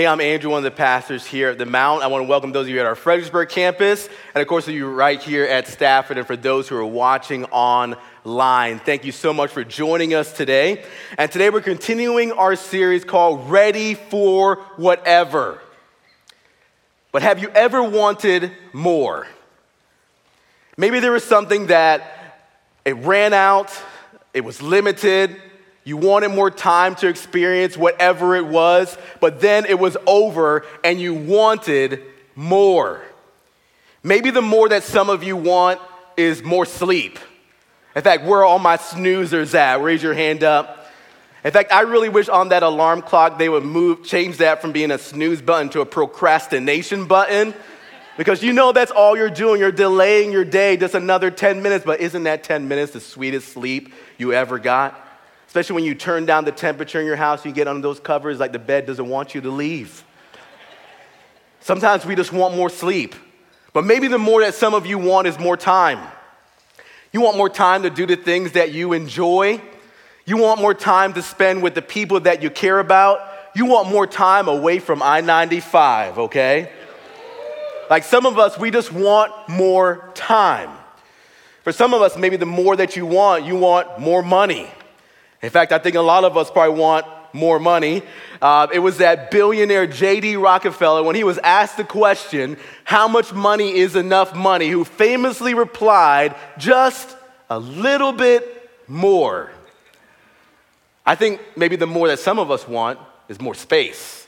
Hey, I'm Andrew, one of the pastors here at the Mount. I want to welcome those of you at our Fredericksburg campus, and of course, you right here at Stafford, and for those who are watching online. Thank you so much for joining us today. And today we're continuing our series called Ready for Whatever. But have you ever wanted more? Maybe there was something that it ran out, it was limited, you wanted more time to experience whatever it was, but then it was over and you wanted more. Maybe the more that some of you want is more sleep. In fact, where are all my snoozers at? Raise your hand up. In fact, I really wish on that alarm clock they would move, change that from being a snooze button to a procrastination button. Because you know that's all you're doing. You're delaying your day just another 10 minutes, but isn't that 10 minutes the sweetest sleep you ever got? Especially when you turn down the temperature in your house, you get under those covers like the bed doesn't want you to leave. Sometimes we just want more sleep. But maybe the more that some of you want is more time. You want more time to do the things that you enjoy. You want more time to spend with the people that you care about. You want more time away from I 95, okay? Like some of us, we just want more time. For some of us, maybe the more that you want, you want more money. In fact, I think a lot of us probably want more money. Uh, it was that billionaire J.D. Rockefeller, when he was asked the question, How much money is enough money? who famously replied, Just a little bit more. I think maybe the more that some of us want is more space.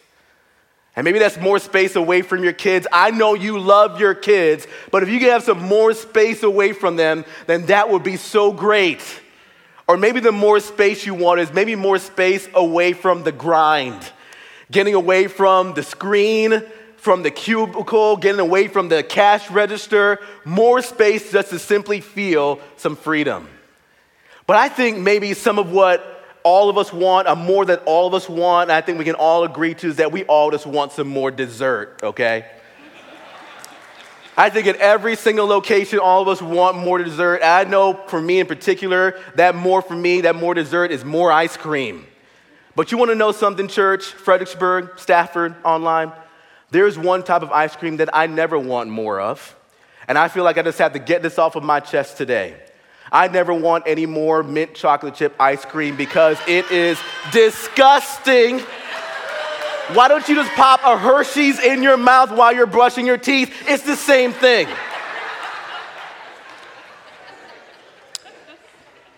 And maybe that's more space away from your kids. I know you love your kids, but if you could have some more space away from them, then that would be so great. Or maybe the more space you want is maybe more space away from the grind, getting away from the screen, from the cubicle, getting away from the cash register, more space just to simply feel some freedom. But I think maybe some of what all of us want, a more that all of us want, I think we can all agree to, is that we all just want some more dessert, okay? I think at every single location, all of us want more dessert. I know for me in particular, that more for me, that more dessert is more ice cream. But you want to know something, church, Fredericksburg, Stafford, online? There's one type of ice cream that I never want more of. And I feel like I just have to get this off of my chest today. I never want any more mint chocolate chip ice cream because it is disgusting. Why don't you just pop a Hershey's in your mouth while you're brushing your teeth? It's the same thing.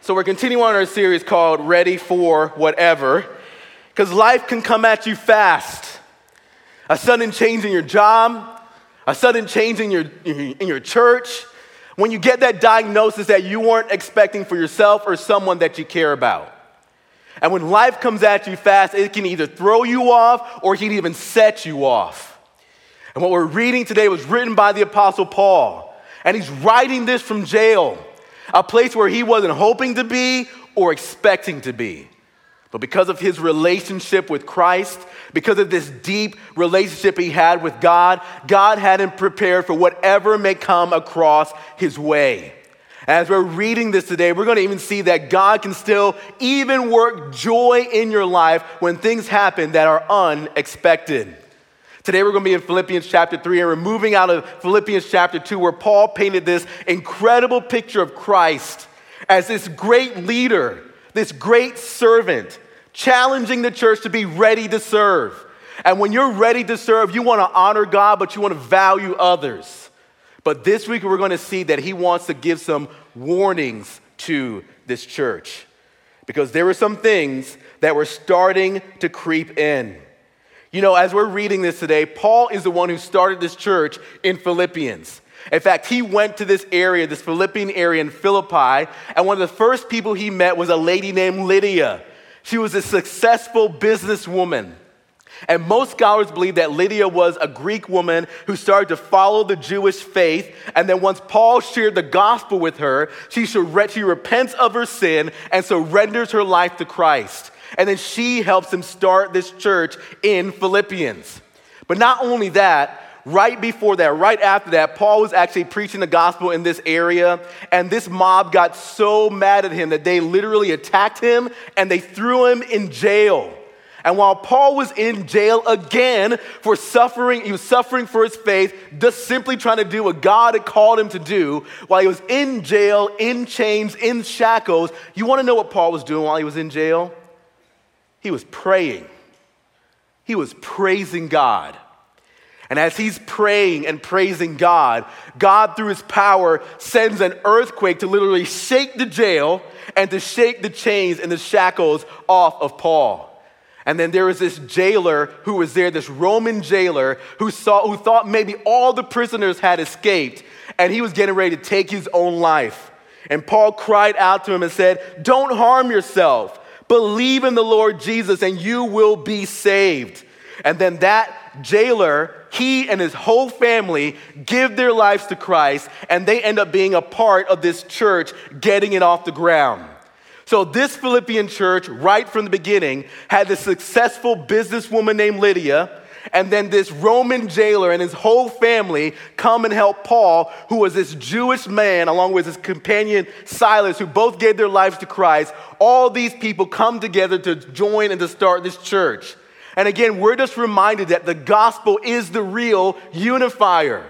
So, we're continuing on our series called Ready for Whatever, because life can come at you fast. A sudden change in your job, a sudden change in your, in your church, when you get that diagnosis that you weren't expecting for yourself or someone that you care about. And when life comes at you fast, it can either throw you off or it can even set you off. And what we're reading today was written by the Apostle Paul. And he's writing this from jail, a place where he wasn't hoping to be or expecting to be. But because of his relationship with Christ, because of this deep relationship he had with God, God had him prepared for whatever may come across his way. As we're reading this today, we're going to even see that God can still even work joy in your life when things happen that are unexpected. Today we're going to be in Philippians chapter 3, and we're moving out of Philippians chapter 2, where Paul painted this incredible picture of Christ as this great leader, this great servant, challenging the church to be ready to serve. And when you're ready to serve, you want to honor God, but you want to value others. But this week, we're going to see that he wants to give some warnings to this church because there were some things that were starting to creep in. You know, as we're reading this today, Paul is the one who started this church in Philippians. In fact, he went to this area, this Philippian area in Philippi, and one of the first people he met was a lady named Lydia. She was a successful businesswoman. And most scholars believe that Lydia was a Greek woman who started to follow the Jewish faith. And then once Paul shared the gospel with her, she, she repents of her sin and surrenders her life to Christ. And then she helps him start this church in Philippians. But not only that, right before that, right after that, Paul was actually preaching the gospel in this area, and this mob got so mad at him that they literally attacked him and they threw him in jail. And while Paul was in jail again for suffering, he was suffering for his faith, just simply trying to do what God had called him to do. While he was in jail, in chains, in shackles, you want to know what Paul was doing while he was in jail? He was praying. He was praising God. And as he's praying and praising God, God, through his power, sends an earthquake to literally shake the jail and to shake the chains and the shackles off of Paul. And then there was this jailer who was there, this Roman jailer who, saw, who thought maybe all the prisoners had escaped and he was getting ready to take his own life. And Paul cried out to him and said, Don't harm yourself. Believe in the Lord Jesus and you will be saved. And then that jailer, he and his whole family give their lives to Christ and they end up being a part of this church getting it off the ground. So, this Philippian church, right from the beginning, had this successful businesswoman named Lydia, and then this Roman jailer and his whole family come and help Paul, who was this Jewish man, along with his companion Silas, who both gave their lives to Christ. All these people come together to join and to start this church. And again, we're just reminded that the gospel is the real unifier.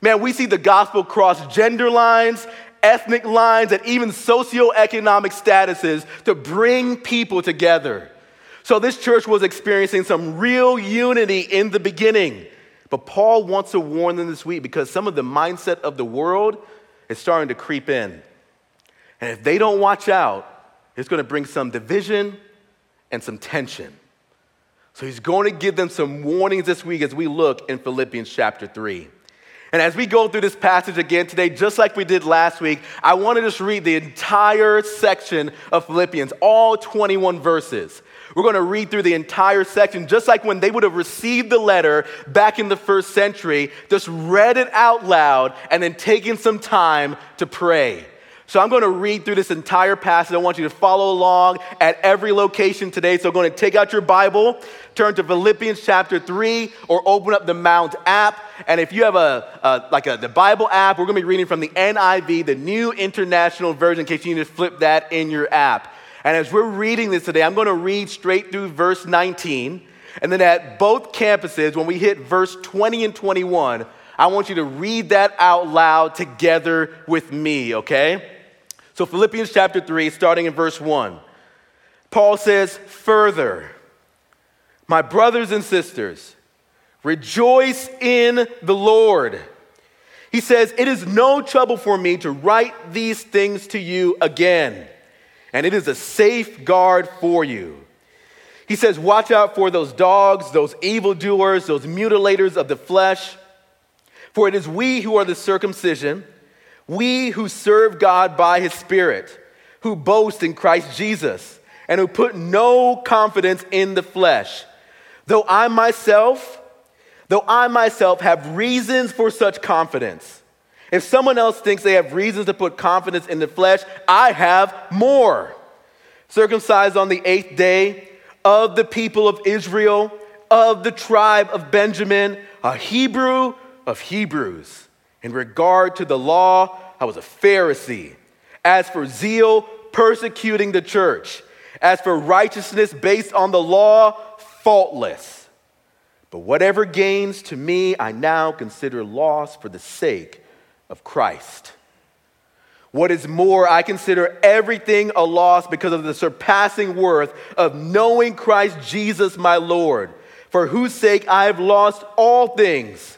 Man, we see the gospel cross gender lines ethnic lines, and even socioeconomic statuses to bring people together. So this church was experiencing some real unity in the beginning. But Paul wants to warn them this week because some of the mindset of the world is starting to creep in. And if they don't watch out, it's going to bring some division and some tension. So he's going to give them some warnings this week as we look in Philippians chapter 3. And as we go through this passage again today, just like we did last week, I want to just read the entire section of Philippians, all 21 verses. We're going to read through the entire section, just like when they would have received the letter back in the first century, just read it out loud and then taken some time to pray. So I'm going to read through this entire passage. I want you to follow along at every location today. So I'm going to take out your Bible, turn to Philippians chapter 3, or open up the Mount app. And if you have a, a like a, the Bible app, we're going to be reading from the NIV, the New International Version, in case you need to flip that in your app. And as we're reading this today, I'm going to read straight through verse 19. And then at both campuses, when we hit verse 20 and 21, I want you to read that out loud together with me, okay? So, Philippians chapter 3, starting in verse 1, Paul says, Further, my brothers and sisters, rejoice in the Lord. He says, It is no trouble for me to write these things to you again, and it is a safeguard for you. He says, Watch out for those dogs, those evildoers, those mutilators of the flesh, for it is we who are the circumcision we who serve God by his Spirit, who boast in Christ Jesus, and who put no confidence in the flesh. Though I myself, though I myself have reasons for such confidence. If someone else thinks they have reasons to put confidence in the flesh, I have more. Circumcised on the eighth day of the people of Israel, of the tribe of Benjamin, a Hebrew of Hebrews in regard to the law, I was a Pharisee. As for zeal, persecuting the church. As for righteousness based on the law, faultless. But whatever gains to me, I now consider loss for the sake of Christ. What is more, I consider everything a loss because of the surpassing worth of knowing Christ Jesus my Lord, for whose sake I have lost all things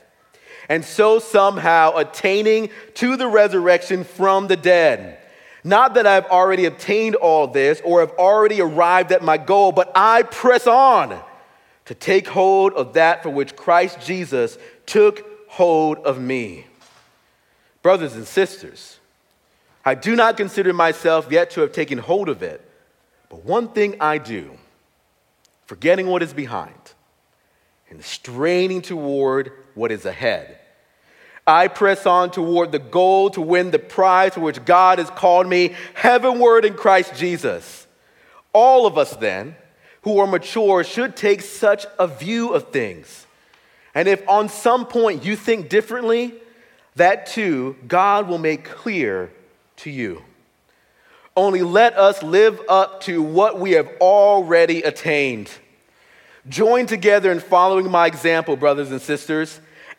and so somehow attaining to the resurrection from the dead. Not that I've already obtained all this or have already arrived at my goal, but I press on to take hold of that for which Christ Jesus took hold of me. Brothers and sisters, I do not consider myself yet to have taken hold of it, but one thing I do forgetting what is behind and straining toward what is ahead. I press on toward the goal to win the prize for which God has called me heavenward in Christ Jesus. All of us, then, who are mature, should take such a view of things. And if on some point you think differently, that too God will make clear to you. Only let us live up to what we have already attained. Join together in following my example, brothers and sisters.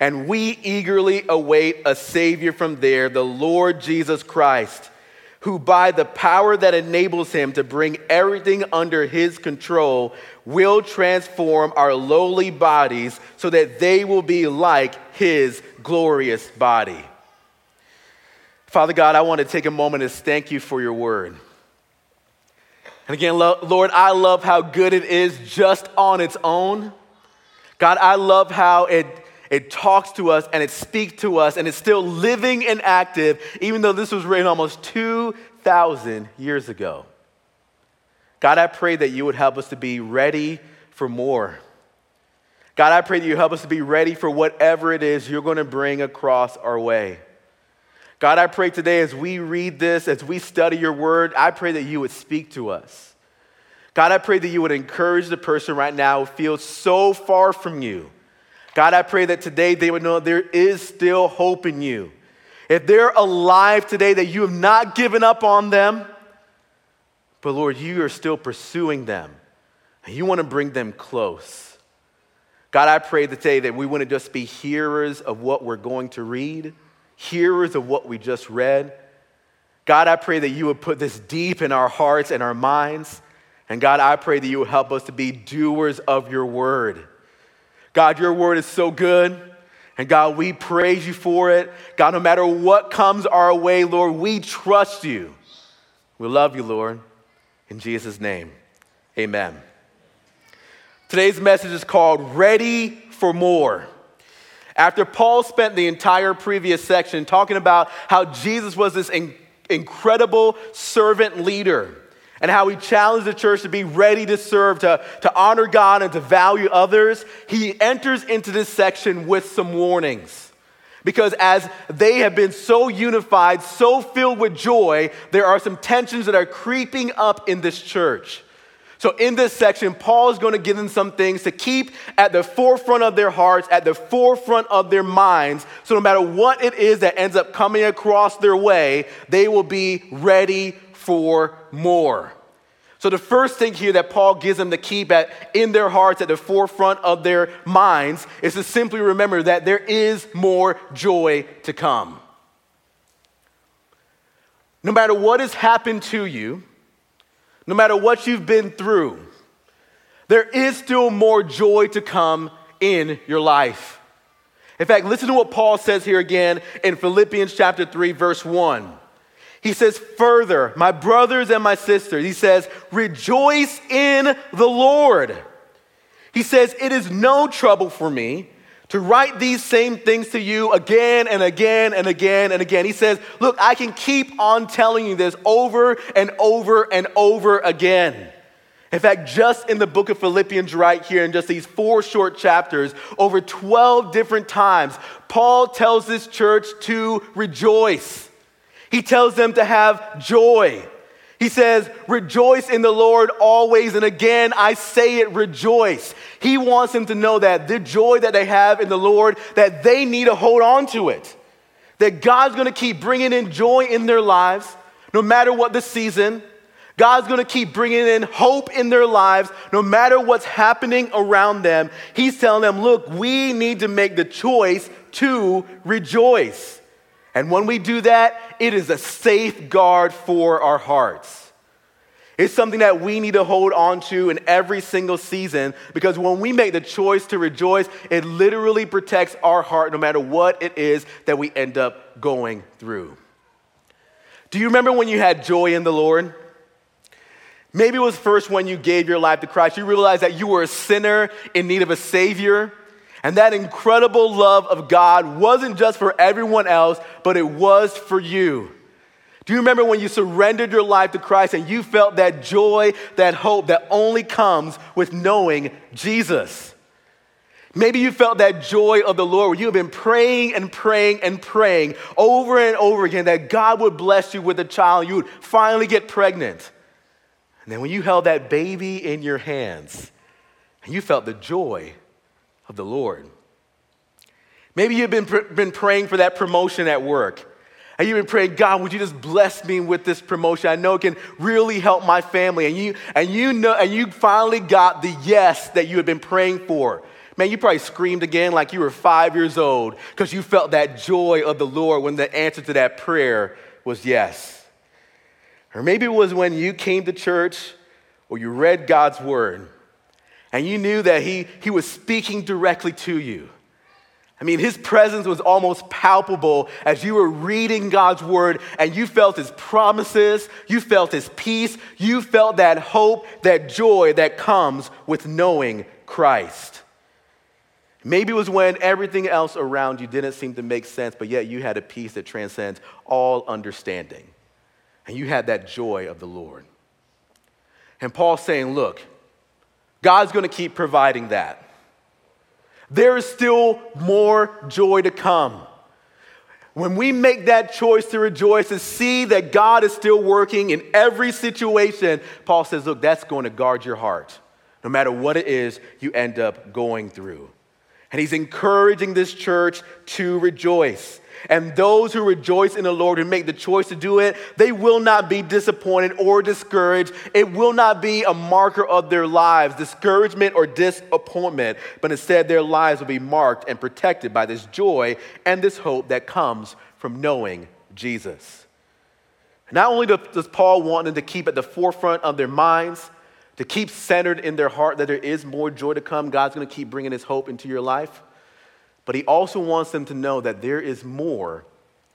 and we eagerly await a Savior from there, the Lord Jesus Christ, who by the power that enables him to bring everything under his control will transform our lowly bodies so that they will be like his glorious body. Father God, I want to take a moment to thank you for your word. And again, Lord, I love how good it is just on its own. God, I love how it, it talks to us and it speaks to us and it's still living and active, even though this was written almost 2,000 years ago. God, I pray that you would help us to be ready for more. God, I pray that you help us to be ready for whatever it is you're going to bring across our way. God, I pray today as we read this, as we study your word, I pray that you would speak to us. God, I pray that you would encourage the person right now who feels so far from you. God, I pray that today they would know there is still hope in you. If they're alive today, that you have not given up on them, but Lord, you are still pursuing them and you want to bring them close. God, I pray today that we wouldn't just be hearers of what we're going to read hearers of what we just read. God, I pray that you would put this deep in our hearts and our minds. And God, I pray that you would help us to be doers of your word. God, your word is so good. And God, we praise you for it. God, no matter what comes our way, Lord, we trust you. We love you, Lord. In Jesus' name, amen. Today's message is called Ready for More. After Paul spent the entire previous section talking about how Jesus was this in- incredible servant leader and how he challenged the church to be ready to serve, to, to honor God, and to value others, he enters into this section with some warnings. Because as they have been so unified, so filled with joy, there are some tensions that are creeping up in this church. So, in this section, Paul is going to give them some things to keep at the forefront of their hearts, at the forefront of their minds. So, no matter what it is that ends up coming across their way, they will be ready for more. So, the first thing here that Paul gives them to keep at, in their hearts, at the forefront of their minds, is to simply remember that there is more joy to come. No matter what has happened to you, no matter what you've been through, there is still more joy to come in your life. In fact, listen to what Paul says here again in Philippians chapter 3, verse 1. He says, Further, my brothers and my sisters, he says, rejoice in the Lord. He says, It is no trouble for me to write these same things to you again and again and again and again. He says, Look, I can keep on telling you this over and over and over again. In fact, just in the book of Philippians, right here, in just these four short chapters, over 12 different times, Paul tells this church to rejoice. He tells them to have joy. He says, Rejoice in the Lord always. And again, I say it, rejoice. He wants them to know that the joy that they have in the Lord, that they need to hold on to it. That God's gonna keep bringing in joy in their lives, no matter what the season. God's gonna keep bringing in hope in their lives, no matter what's happening around them. He's telling them, Look, we need to make the choice to rejoice. And when we do that, it is a safeguard for our hearts. It's something that we need to hold on to in every single season because when we make the choice to rejoice, it literally protects our heart no matter what it is that we end up going through. Do you remember when you had joy in the Lord? Maybe it was first when you gave your life to Christ. You realized that you were a sinner in need of a Savior. And that incredible love of God wasn't just for everyone else, but it was for you. Do you remember when you surrendered your life to Christ and you felt that joy, that hope that only comes with knowing Jesus? Maybe you felt that joy of the Lord where you have been praying and praying and praying over and over again that God would bless you with a child, you would finally get pregnant. And then when you held that baby in your hands, and you felt the joy of the Lord. Maybe you've been, been praying for that promotion at work. And you've been praying, God, would you just bless me with this promotion? I know it can really help my family. And you, and you know, and you finally got the yes that you had been praying for. Man, you probably screamed again like you were five years old because you felt that joy of the Lord when the answer to that prayer was yes. Or maybe it was when you came to church or you read God's word and you knew that He, he was speaking directly to you. I mean, his presence was almost palpable as you were reading God's word and you felt his promises, you felt his peace, you felt that hope, that joy that comes with knowing Christ. Maybe it was when everything else around you didn't seem to make sense, but yet you had a peace that transcends all understanding. And you had that joy of the Lord. And Paul's saying, look, God's going to keep providing that. There is still more joy to come. When we make that choice to rejoice and see that God is still working in every situation, Paul says, Look, that's going to guard your heart. No matter what it is you end up going through. And he's encouraging this church to rejoice. And those who rejoice in the Lord, who make the choice to do it, they will not be disappointed or discouraged. It will not be a marker of their lives, discouragement or disappointment, but instead their lives will be marked and protected by this joy and this hope that comes from knowing Jesus. Not only does Paul want them to keep at the forefront of their minds, to keep centered in their heart that there is more joy to come, God's going to keep bringing his hope into your life. But he also wants them to know that there is more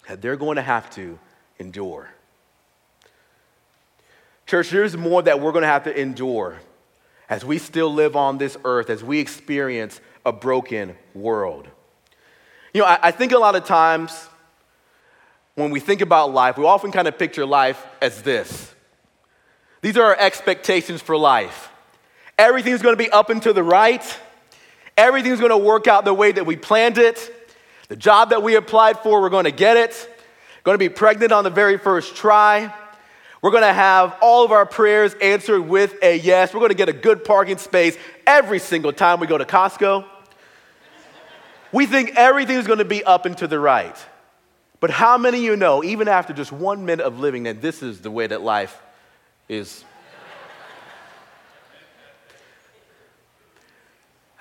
that they're going to have to endure. Church, there's more that we're going to have to endure as we still live on this earth, as we experience a broken world. You know, I, I think a lot of times when we think about life, we often kind of picture life as this. These are our expectations for life. Everything's going to be up and to the right. Everything's going to work out the way that we planned it. The job that we applied for, we're going to get it. Going to be pregnant on the very first try. We're going to have all of our prayers answered with a yes. We're going to get a good parking space every single time we go to Costco. We think everything's going to be up and to the right. But how many of you know, even after just one minute of living, that this is the way that life is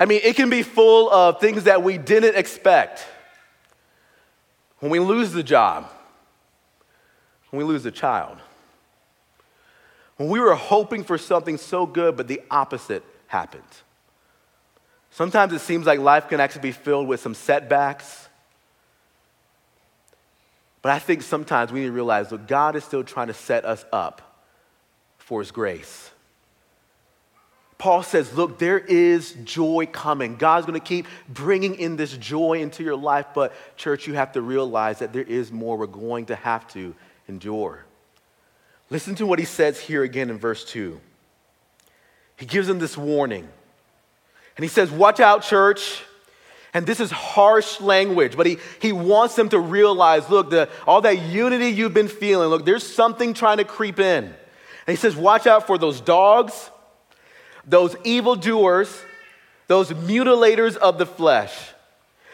I mean, it can be full of things that we didn't expect. When we lose the job, when we lose a child, when we were hoping for something so good, but the opposite happened. Sometimes it seems like life can actually be filled with some setbacks. But I think sometimes we need to realize that God is still trying to set us up for His grace. Paul says, Look, there is joy coming. God's going to keep bringing in this joy into your life, but, church, you have to realize that there is more we're going to have to endure. Listen to what he says here again in verse 2. He gives them this warning. And he says, Watch out, church. And this is harsh language, but he, he wants them to realize look, the, all that unity you've been feeling, look, there's something trying to creep in. And he says, Watch out for those dogs those evildoers, those mutilators of the flesh.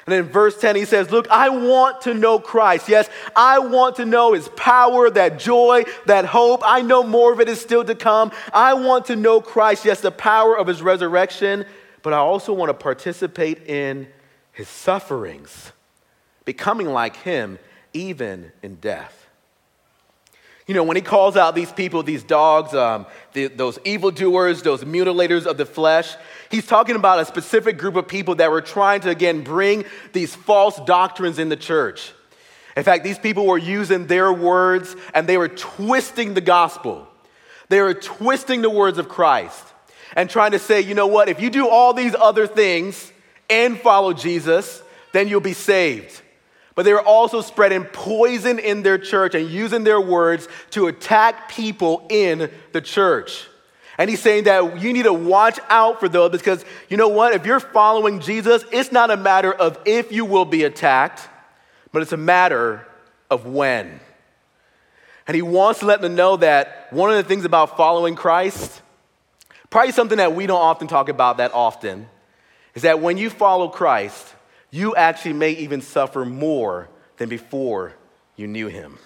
And in verse 10, he says, Look, I want to know Christ. Yes, I want to know his power, that joy, that hope. I know more of it is still to come. I want to know Christ, yes, the power of his resurrection, but I also want to participate in his sufferings, becoming like him even in death. You know, when he calls out these people, these dogs, um, the, those evildoers, those mutilators of the flesh, he's talking about a specific group of people that were trying to, again, bring these false doctrines in the church. In fact, these people were using their words and they were twisting the gospel. They were twisting the words of Christ and trying to say, you know what, if you do all these other things and follow Jesus, then you'll be saved but they were also spreading poison in their church and using their words to attack people in the church. And he's saying that you need to watch out for those because you know what? If you're following Jesus, it's not a matter of if you will be attacked, but it's a matter of when. And he wants to let them know that one of the things about following Christ, probably something that we don't often talk about that often, is that when you follow Christ, you actually may even suffer more than before you knew him.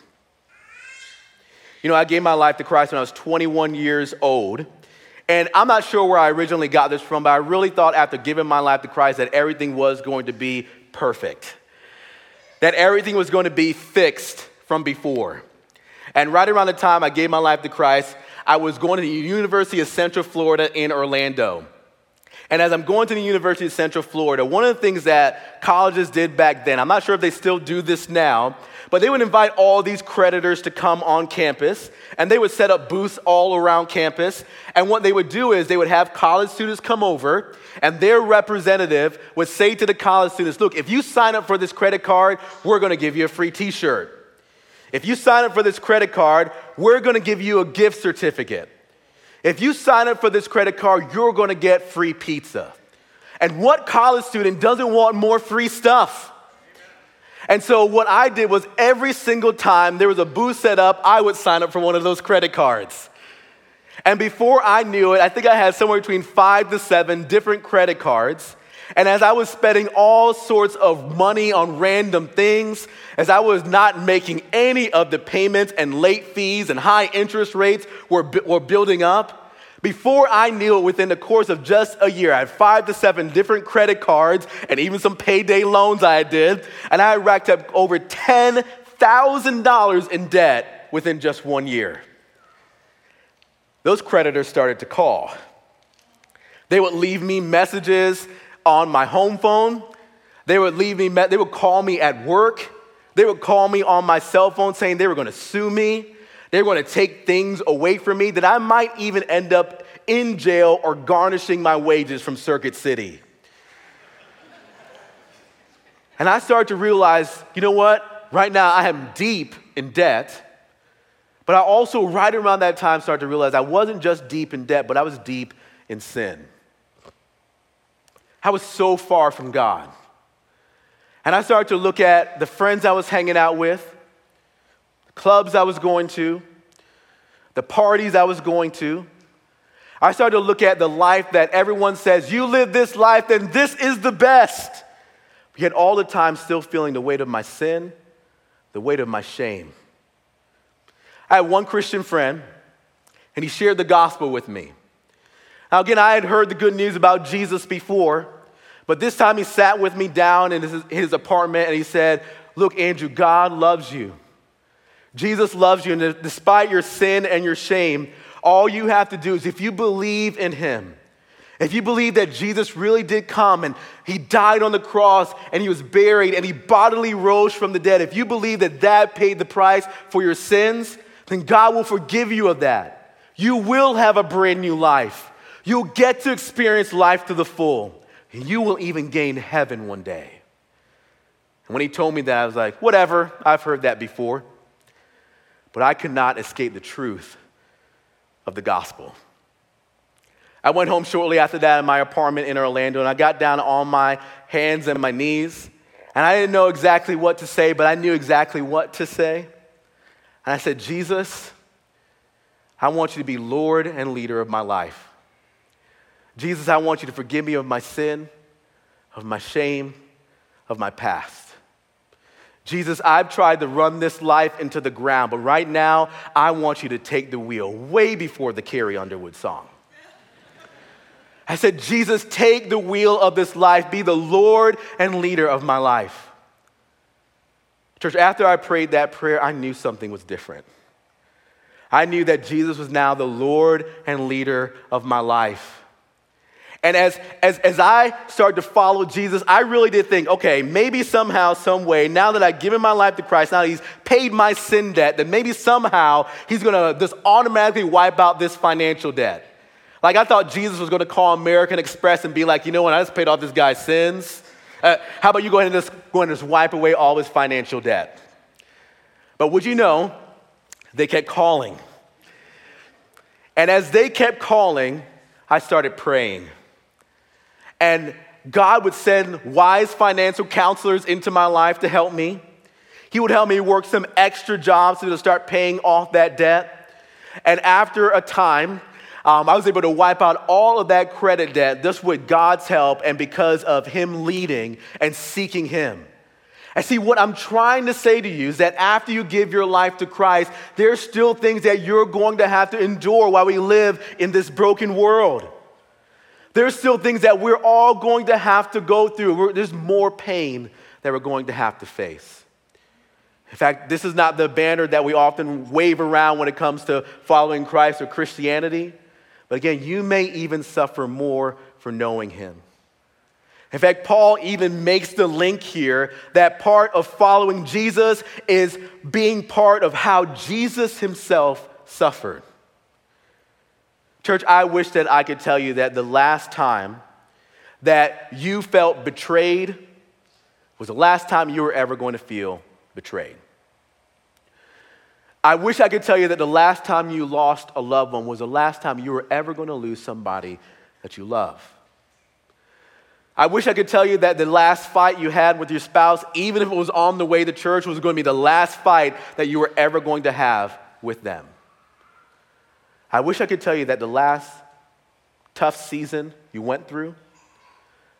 You know, I gave my life to Christ when I was 21 years old. And I'm not sure where I originally got this from, but I really thought after giving my life to Christ that everything was going to be perfect, that everything was going to be fixed from before. And right around the time I gave my life to Christ, I was going to the University of Central Florida in Orlando. And as I'm going to the University of Central Florida, one of the things that colleges did back then, I'm not sure if they still do this now, but they would invite all these creditors to come on campus and they would set up booths all around campus. And what they would do is they would have college students come over and their representative would say to the college students, Look, if you sign up for this credit card, we're going to give you a free t shirt. If you sign up for this credit card, we're going to give you a gift certificate. If you sign up for this credit card, you're gonna get free pizza. And what college student doesn't want more free stuff? And so, what I did was every single time there was a booth set up, I would sign up for one of those credit cards. And before I knew it, I think I had somewhere between five to seven different credit cards. And as I was spending all sorts of money on random things, as I was not making any of the payments and late fees and high interest rates were, were building up, before I knew it, within the course of just a year, I had five to seven different credit cards and even some payday loans I did, and I racked up over $10,000 in debt within just one year. Those creditors started to call. They would leave me messages on my home phone. They would leave me, they would call me at work. They would call me on my cell phone saying they were to sue me. They were to take things away from me that I might even end up in jail or garnishing my wages from Circuit City. And I started to realize, you know what? Right now I am deep in debt. But I also, right around that time, started to realize I wasn't just deep in debt, but I was deep in sin. I was so far from God. And I started to look at the friends I was hanging out with, the clubs I was going to, the parties I was going to. I started to look at the life that everyone says, you live this life, then this is the best. Yet all the time still feeling the weight of my sin, the weight of my shame. I had one Christian friend, and he shared the gospel with me. Now, again, I had heard the good news about Jesus before, but this time he sat with me down in his, his apartment and he said, Look, Andrew, God loves you. Jesus loves you, and despite your sin and your shame, all you have to do is if you believe in him, if you believe that Jesus really did come and he died on the cross and he was buried and he bodily rose from the dead, if you believe that that paid the price for your sins, then God will forgive you of that. You will have a brand new life. You'll get to experience life to the full. You will even gain heaven one day. And when he told me that, I was like, whatever, I've heard that before. But I could not escape the truth of the gospel. I went home shortly after that in my apartment in Orlando, and I got down on my hands and my knees. And I didn't know exactly what to say, but I knew exactly what to say. And I said, Jesus, I want you to be Lord and leader of my life. Jesus, I want you to forgive me of my sin, of my shame, of my past. Jesus, I've tried to run this life into the ground, but right now, I want you to take the wheel, way before the Carrie Underwood song. I said, Jesus, take the wheel of this life, be the Lord and leader of my life. Church, after I prayed that prayer, I knew something was different. I knew that Jesus was now the Lord and leader of my life. And as, as, as I started to follow Jesus, I really did think, okay, maybe somehow, some way, now that I've given my life to Christ, now that He's paid my sin debt, that maybe somehow He's gonna just automatically wipe out this financial debt. Like I thought Jesus was gonna call American Express and be like, you know what, I just paid off this guy's sins. Uh, how about you go ahead and just go ahead and just wipe away all his financial debt? But would you know, they kept calling. And as they kept calling, I started praying. And God would send wise financial counselors into my life to help me. He would help me work some extra jobs to start paying off that debt. And after a time, um, I was able to wipe out all of that credit debt just with God's help and because of Him leading and seeking Him. And see, what I'm trying to say to you is that after you give your life to Christ, there's still things that you're going to have to endure while we live in this broken world. There's still things that we're all going to have to go through. We're, there's more pain that we're going to have to face. In fact, this is not the banner that we often wave around when it comes to following Christ or Christianity. But again, you may even suffer more for knowing Him. In fact, Paul even makes the link here that part of following Jesus is being part of how Jesus himself suffered. Church, I wish that I could tell you that the last time that you felt betrayed was the last time you were ever going to feel betrayed. I wish I could tell you that the last time you lost a loved one was the last time you were ever going to lose somebody that you love. I wish I could tell you that the last fight you had with your spouse, even if it was on the way to church, was going to be the last fight that you were ever going to have with them. I wish I could tell you that the last tough season you went through,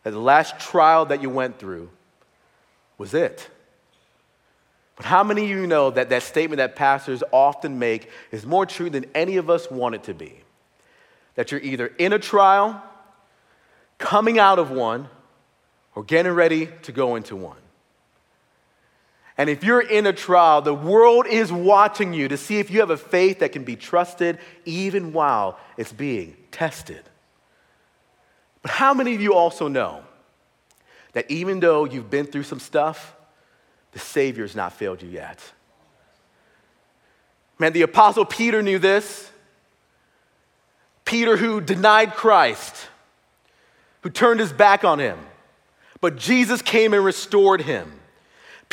that the last trial that you went through was it. But how many of you know that that statement that pastors often make is more true than any of us want it to be? That you're either in a trial, coming out of one, or getting ready to go into one. And if you're in a trial, the world is watching you to see if you have a faith that can be trusted even while it's being tested. But how many of you also know that even though you've been through some stuff, the Savior's not failed you yet? Man, the Apostle Peter knew this. Peter, who denied Christ, who turned his back on him, but Jesus came and restored him.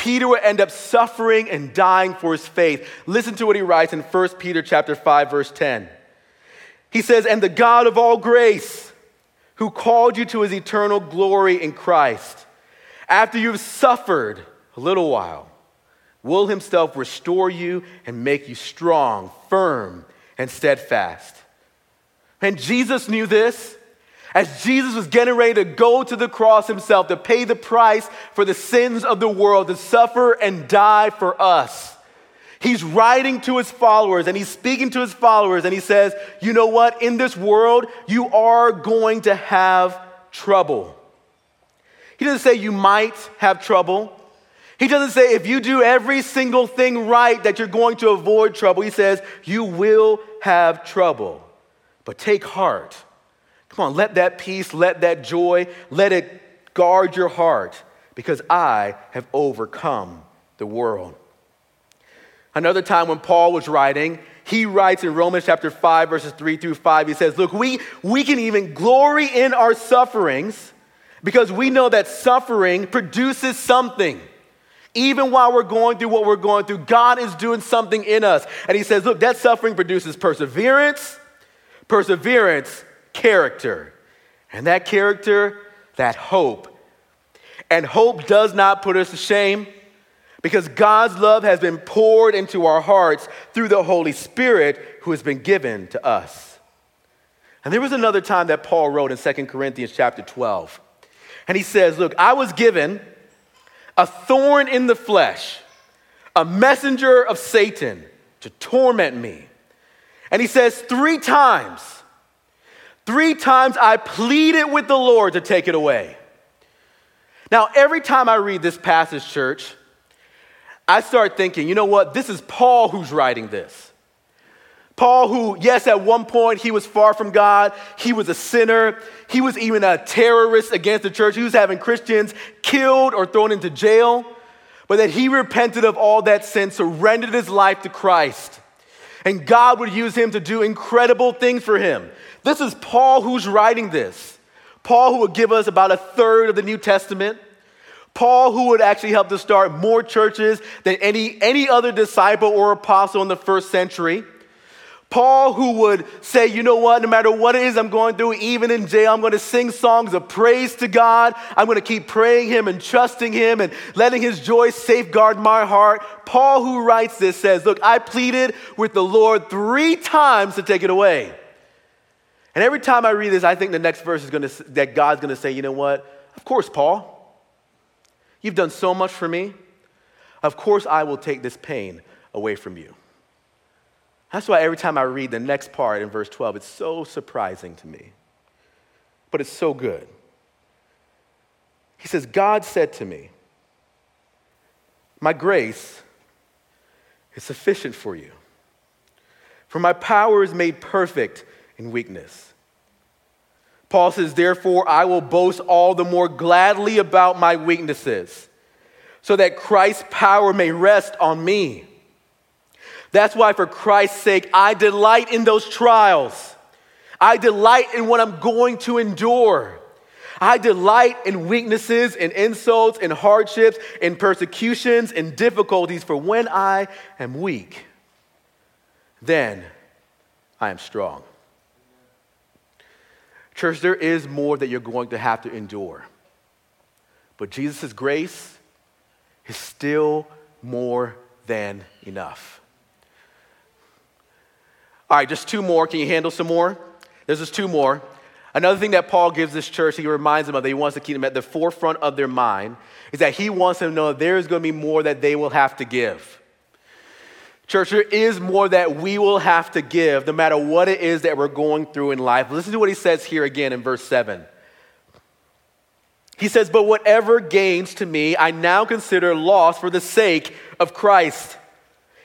Peter would end up suffering and dying for his faith. Listen to what he writes in 1 Peter chapter 5 verse 10. He says, "And the God of all grace, who called you to his eternal glory in Christ, after you've suffered a little while, will himself restore you and make you strong, firm, and steadfast." And Jesus knew this. As Jesus was getting ready to go to the cross himself to pay the price for the sins of the world, to suffer and die for us, he's writing to his followers and he's speaking to his followers and he says, You know what? In this world, you are going to have trouble. He doesn't say you might have trouble. He doesn't say if you do every single thing right that you're going to avoid trouble. He says you will have trouble. But take heart Come on, let that peace, let that joy, let it guard your heart because I have overcome the world. Another time when Paul was writing, he writes in Romans chapter 5, verses 3 through 5, he says, Look, we, we can even glory in our sufferings because we know that suffering produces something. Even while we're going through what we're going through, God is doing something in us. And he says, Look, that suffering produces perseverance. Perseverance character. And that character, that hope. And hope does not put us to shame because God's love has been poured into our hearts through the Holy Spirit who has been given to us. And there was another time that Paul wrote in 2 Corinthians chapter 12. And he says, Look, I was given a thorn in the flesh, a messenger of Satan to torment me. And he says, Three times Three times I pleaded with the Lord to take it away. Now, every time I read this passage, church, I start thinking, you know what? This is Paul who's writing this. Paul, who, yes, at one point he was far from God, he was a sinner, he was even a terrorist against the church, he was having Christians killed or thrown into jail, but that he repented of all that sin, surrendered his life to Christ. And God would use him to do incredible things for him. This is Paul who's writing this. Paul, who would give us about a third of the New Testament. Paul, who would actually help to start more churches than any, any other disciple or apostle in the first century. Paul, who would say, you know what, no matter what it is I'm going through, even in jail, I'm going to sing songs of praise to God. I'm going to keep praying Him and trusting Him and letting His joy safeguard my heart. Paul, who writes this, says, Look, I pleaded with the Lord three times to take it away. And every time I read this, I think the next verse is going to, that God's going to say, you know what? Of course, Paul. You've done so much for me. Of course, I will take this pain away from you. That's why every time I read the next part in verse 12, it's so surprising to me. But it's so good. He says, God said to me, My grace is sufficient for you, for my power is made perfect in weakness. Paul says, Therefore, I will boast all the more gladly about my weaknesses, so that Christ's power may rest on me. That's why, for Christ's sake, I delight in those trials. I delight in what I'm going to endure. I delight in weaknesses, and insults, and hardships, and persecutions, and difficulties, for when I am weak, then I am strong. Church, there is more that you're going to have to endure. But Jesus' grace is still more than enough. All right, just two more. Can you handle some more? There's just two more. Another thing that Paul gives this church, he reminds them of that he wants to keep them at the forefront of their mind, is that he wants them to know there is going to be more that they will have to give. Church, there is more that we will have to give no matter what it is that we're going through in life. Listen to what he says here again in verse 7. He says, But whatever gains to me, I now consider loss for the sake of Christ.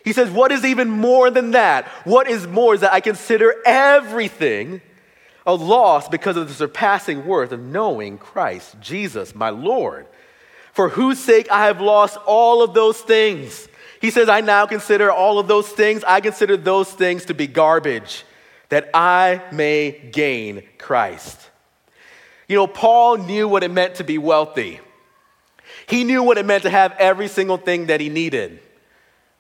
He says, What is even more than that? What is more is that I consider everything a loss because of the surpassing worth of knowing Christ, Jesus, my Lord, for whose sake I have lost all of those things. He says, I now consider all of those things, I consider those things to be garbage, that I may gain Christ. You know, Paul knew what it meant to be wealthy. He knew what it meant to have every single thing that he needed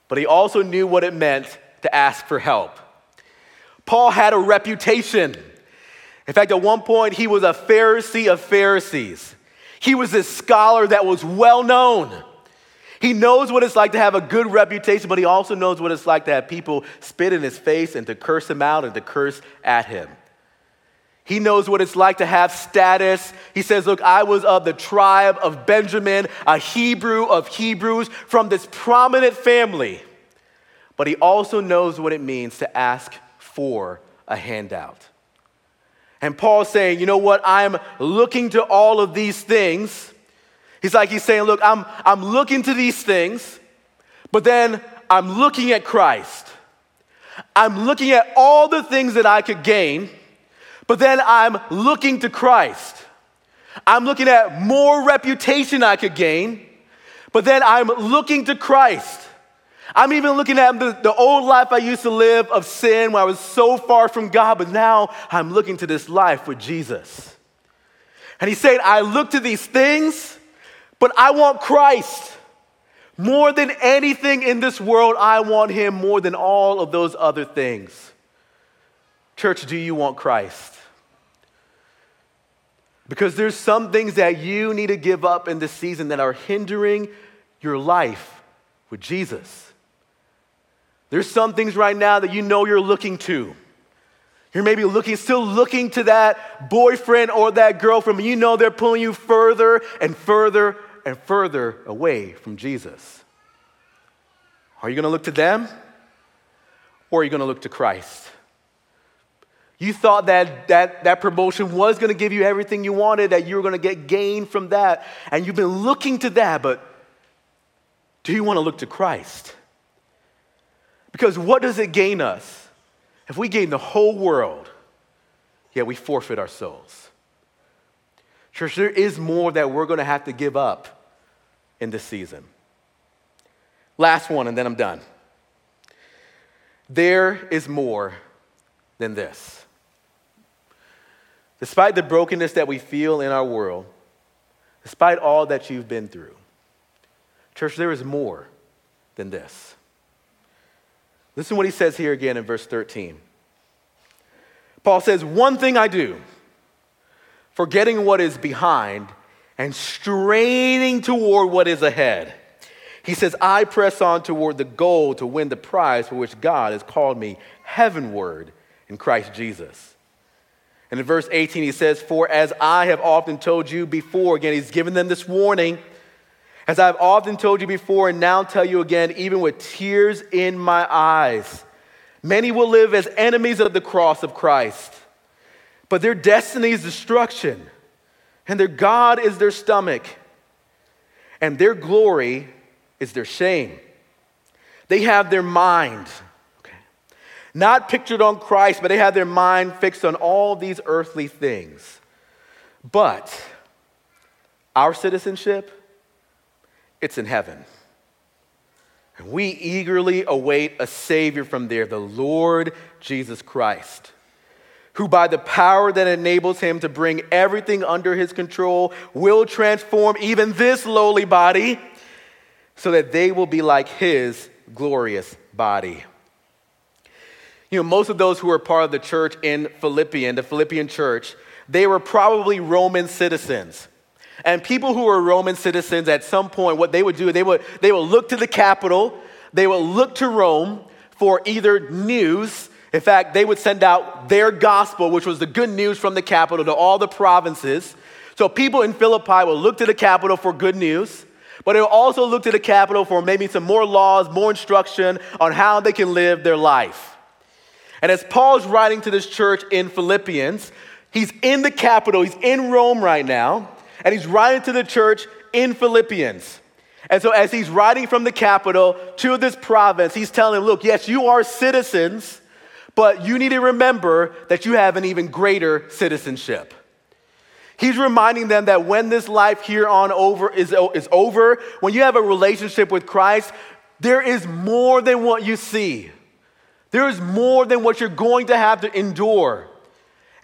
but he also knew what it meant to ask for help. Paul had a reputation. In fact, at one point, he was a Pharisee of Pharisees. He was this scholar that was well known. He knows what it's like to have a good reputation, but he also knows what it's like to have people spit in his face and to curse him out and to curse at him. He knows what it's like to have status. He says, Look, I was of the tribe of Benjamin, a Hebrew of Hebrews from this prominent family. But he also knows what it means to ask for a handout. And Paul's saying, You know what? I'm looking to all of these things. He's like, He's saying, Look, I'm, I'm looking to these things, but then I'm looking at Christ. I'm looking at all the things that I could gain but then I'm looking to Christ. I'm looking at more reputation I could gain, but then I'm looking to Christ. I'm even looking at the, the, old life I used to live of sin when I was so far from God, but now I'm looking to this life with Jesus. And he's saying, I look to these things, but I want Christ. More than anything in this world, I want him more than all of those other things. Church, do you want Christ? Because there's some things that you need to give up in this season that are hindering your life with Jesus. There's some things right now that you know you're looking to. You're maybe looking, still looking to that boyfriend or that girlfriend, but you know they're pulling you further and further and further away from Jesus. Are you going to look to them or are you going to look to Christ? You thought that that, that promotion was going to give you everything you wanted, that you were going to get gain from that, and you've been looking to that, but do you want to look to Christ? Because what does it gain us if we gain the whole world, yet we forfeit our souls. Church, there is more that we're going to have to give up in this season. Last one, and then I'm done. There is more than this. Despite the brokenness that we feel in our world, despite all that you've been through, church, there is more than this. Listen what he says here again in verse 13. Paul says, One thing I do, forgetting what is behind and straining toward what is ahead. He says, I press on toward the goal to win the prize for which God has called me heavenward in Christ Jesus. And in verse 18, he says, For as I have often told you before, again, he's given them this warning as I've often told you before, and now tell you again, even with tears in my eyes, many will live as enemies of the cross of Christ. But their destiny is destruction, and their God is their stomach, and their glory is their shame. They have their mind, not pictured on Christ, but they have their mind fixed on all these earthly things. But our citizenship, it's in heaven. And we eagerly await a Savior from there, the Lord Jesus Christ, who, by the power that enables him to bring everything under his control, will transform even this lowly body so that they will be like his glorious body. You know, most of those who were part of the church in Philippian, the Philippian church, they were probably Roman citizens. And people who were Roman citizens at some point, what they would do, they would, they would look to the capital, they would look to Rome for either news. In fact, they would send out their gospel, which was the good news from the capital to all the provinces. So people in Philippi would look to the capital for good news, but they would also look to the capital for maybe some more laws, more instruction on how they can live their life. And as Paul's writing to this church in Philippians, he's in the capital, he's in Rome right now and he's writing to the church in Philippians. And so, as he's writing from the capital to this province, he's telling them, look, yes, you are citizens, but you need to remember that you have an even greater citizenship. He's reminding them that when this life here on over is, is over, when you have a relationship with Christ, there is more than what you see. There is more than what you're going to have to endure.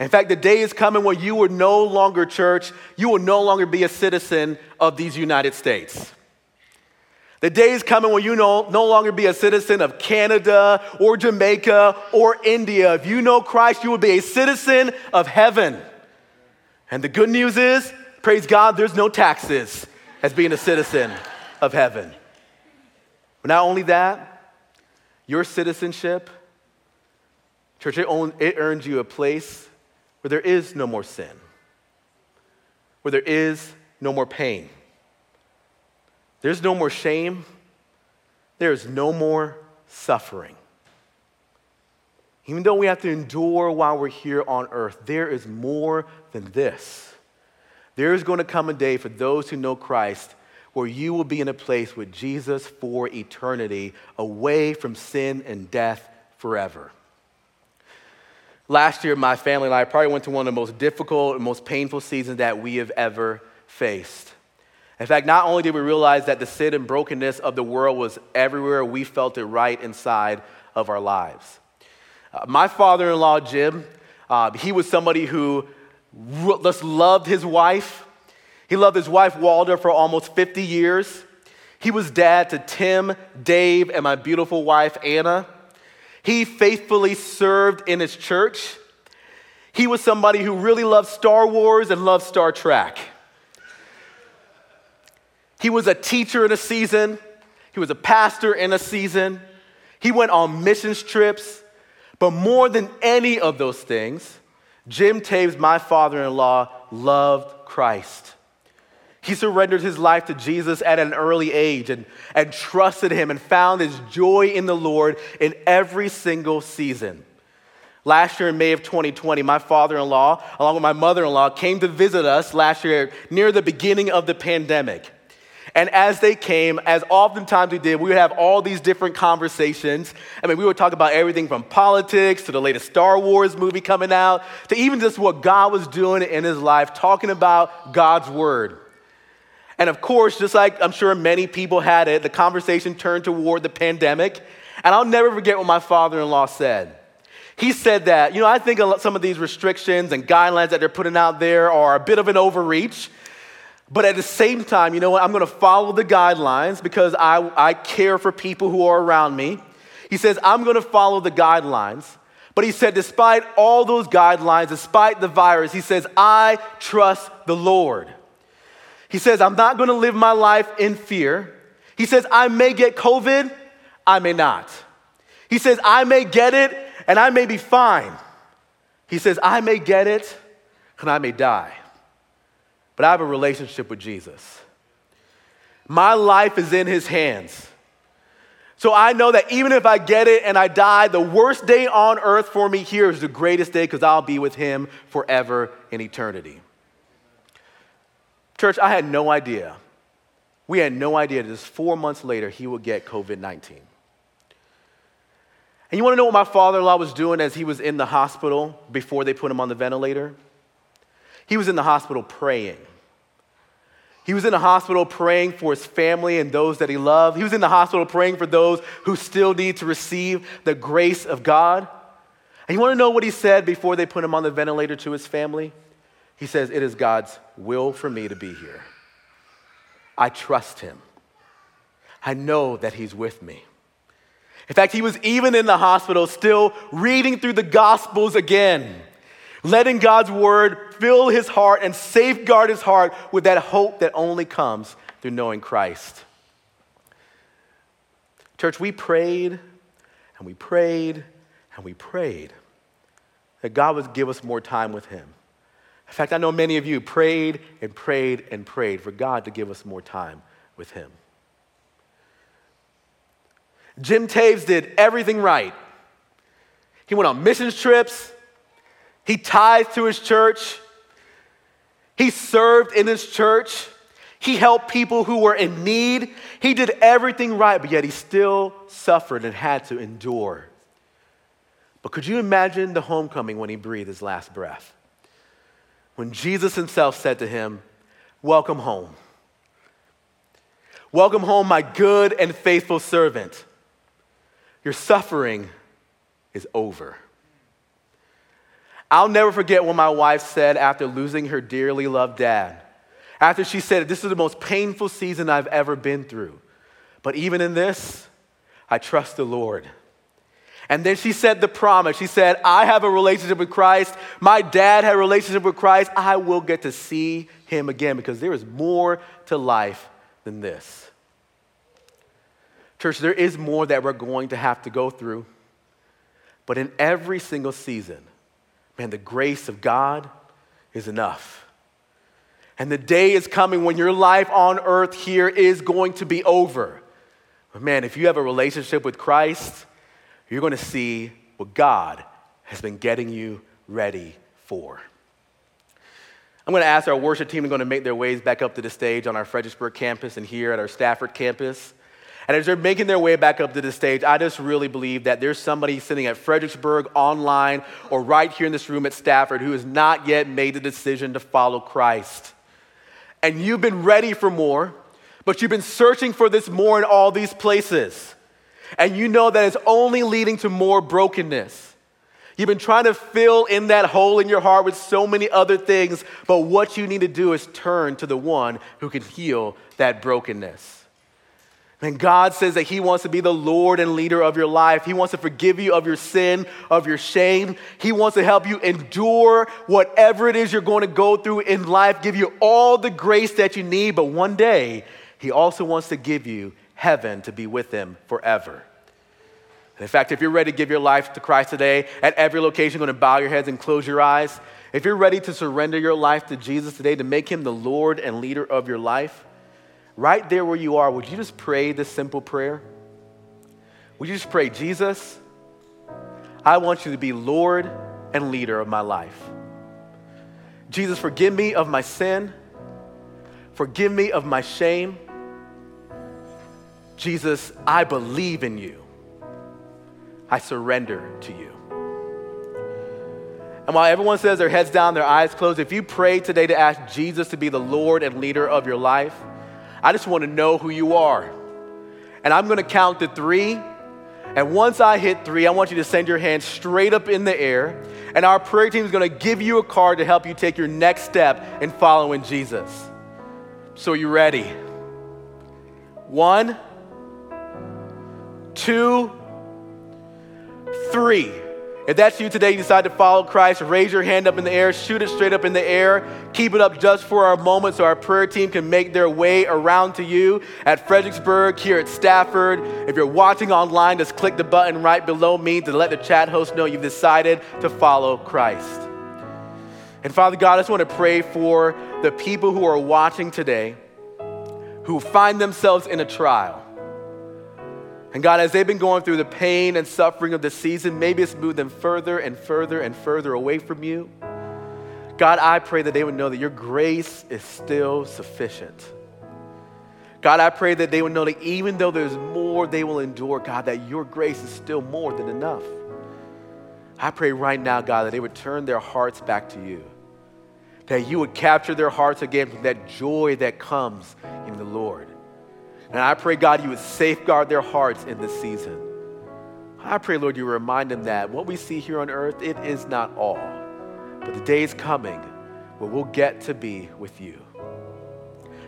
In fact, the day is coming when you will no longer, church, you will no longer be a citizen of these United States. The day is coming when you no, no longer be a citizen of Canada or Jamaica or India. If you know Christ, you will be a citizen of heaven. And the good news is, praise God, there's no taxes as being a citizen of heaven. But not only that, your citizenship, church, it, it earns you a place where there is no more sin, where there is no more pain, there's no more shame, there's no more suffering. Even though we have to endure while we're here on earth, there is more than this. There is going to come a day for those who know Christ where you will be in a place with Jesus for eternity, away from sin and death forever. Last year, my family and I probably went to one of the most difficult and most painful seasons that we have ever faced. In fact, not only did we realize that the sin and brokenness of the world was everywhere, we felt it right inside of our lives. Uh, my father in law, Jim, uh, he was somebody who just loved his wife. He loved his wife, Walter, for almost 50 years. He was dad to Tim, Dave, and my beautiful wife, Anna. He faithfully served in his church. He was somebody who really loved Star Wars and loved Star Trek. He was a teacher in a season, he was a pastor in a season. He went on missions trips. But more than any of those things, Jim Taves, my father in law, loved Christ. He surrendered his life to Jesus at an early age and, and trusted him and found his joy in the Lord in every single season. Last year in May of 2020, my father in law, along with my mother in law, came to visit us last year near the beginning of the pandemic. And as they came, as oftentimes we did, we would have all these different conversations. I mean, we would talk about everything from politics to the latest Star Wars movie coming out to even just what God was doing in his life, talking about God's word. And of course, just like I'm sure many people had it, the conversation turned toward the pandemic. And I'll never forget what my father in law said. He said that, you know, I think some of these restrictions and guidelines that they're putting out there are a bit of an overreach. But at the same time, you know what? I'm going to follow the guidelines because I, I care for people who are around me. He says, I'm going to follow the guidelines. But he said, despite all those guidelines, despite the virus, he says, I trust the Lord. He says, I'm not going to live my life in fear. He says, I may get COVID, I may not. He says, I may get it and I may be fine. He says, I may get it and I may die but I have a relationship with Jesus. My life is in his hands. So I know that even if I get it and I die, the worst day on earth for me here is the greatest day because I'll be with him forever in eternity. Church, I had no idea. We had no idea that just four months later he would get COVID 19. And you want to know what my father in law was doing as he was in the hospital before they put him on the ventilator? He was in the hospital praying. He was in the hospital praying for his family and those that he loved. He was in the hospital praying for those who still need to receive the grace of God. And you want to know what he said before they put him on the ventilator to his family? He says, It is God's will for me to be here. I trust him. I know that he's with me. In fact, he was even in the hospital still reading through the Gospels again letting God's word fill his heart and safeguard his heart with that hope that only comes through knowing Christ. Church, we prayed and we prayed and we prayed that God would give us more time with him. In fact, I know many of you prayed and prayed and prayed for God to give us more time with him. Jim Taves did everything right. He went on missions trips. He tithed to his church. He served in his church. He helped people who were in need. He did everything right, but yet he still suffered and had to endure. But could you imagine the homecoming when he breathed his last breath? When Jesus himself said to him, Welcome home. Welcome home, my good and faithful servant. Your suffering is over. I'll never forget what my wife said after losing her dearly loved dad. After she said, This is the most painful season I've ever been through. But even in this, I trust the Lord. And then she said the promise. She said, I have a relationship with Christ. My dad had a relationship with Christ. I will get to see him again because there is more to life than this. Church, there is more that we're going to have to go through. But in every single season, Man, the grace of God is enough. And the day is coming when your life on earth here is going to be over. But man, if you have a relationship with Christ, you're going to see what God has been getting you ready for. I'm going to ask our worship team going to make their ways back up to the stage on our Fredericksburg campus and here at our Stafford campus. And as they're making their way back up to the stage, I just really believe that there's somebody sitting at Fredericksburg online or right here in this room at Stafford who has not yet made the decision to follow Christ. And you've been ready for more, but you've been searching for this more in all these places. And you know that it's only leading to more brokenness. You've been trying to fill in that hole in your heart with so many other things, but what you need to do is turn to the one who can heal that brokenness. And God says that He wants to be the Lord and leader of your life. He wants to forgive you of your sin, of your shame. He wants to help you endure whatever it is you're going to go through in life, give you all the grace that you need. But one day, He also wants to give you heaven to be with Him forever. And in fact, if you're ready to give your life to Christ today, at every location, you're going to bow your heads and close your eyes. If you're ready to surrender your life to Jesus today, to make Him the Lord and leader of your life, right there where you are, would you just pray this simple prayer? Would you just pray, Jesus, I want you to be Lord and leader of my life. Jesus, forgive me of my sin. Forgive me of my shame. Jesus, I believe in you. I surrender to you. And while everyone says their heads down, their eyes closed, if you pray today to ask Jesus to be the Lord and leader of your life, I just want to know who you are. And I'm going to count to three. And once I hit three, I want you to send your hand straight up in the air. And our prayer team is going to give you a card to help you take your next step in following Jesus. So, are you ready? One, two, three. If that's you today, you decide to follow Christ, raise your hand up in the air, shoot it straight up in the air, keep it up just for our moment so our prayer team can make their way around to you at Fredericksburg, here at Stafford. If you're watching online, just click the button right below me to let the chat host know you've decided to follow Christ. And Father God, I just want to pray for the people who are watching today who find themselves in a trial and God, as they've been going through the pain and suffering of the season, maybe it's moved them further and further and further away from you. God, I pray that they would know that your grace is still sufficient. God, I pray that they would know that even though there's more they will endure, God, that your grace is still more than enough. I pray right now, God, that they would turn their hearts back to you, that you would capture their hearts again from that joy that comes in the Lord. And I pray, God, you would safeguard their hearts in this season. I pray, Lord, you remind them that what we see here on earth, it is not all. But the day is coming where we'll get to be with you.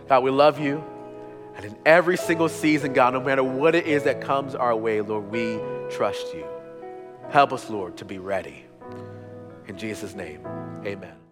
God, we love you. And in every single season, God, no matter what it is that comes our way, Lord, we trust you. Help us, Lord, to be ready. In Jesus' name, amen.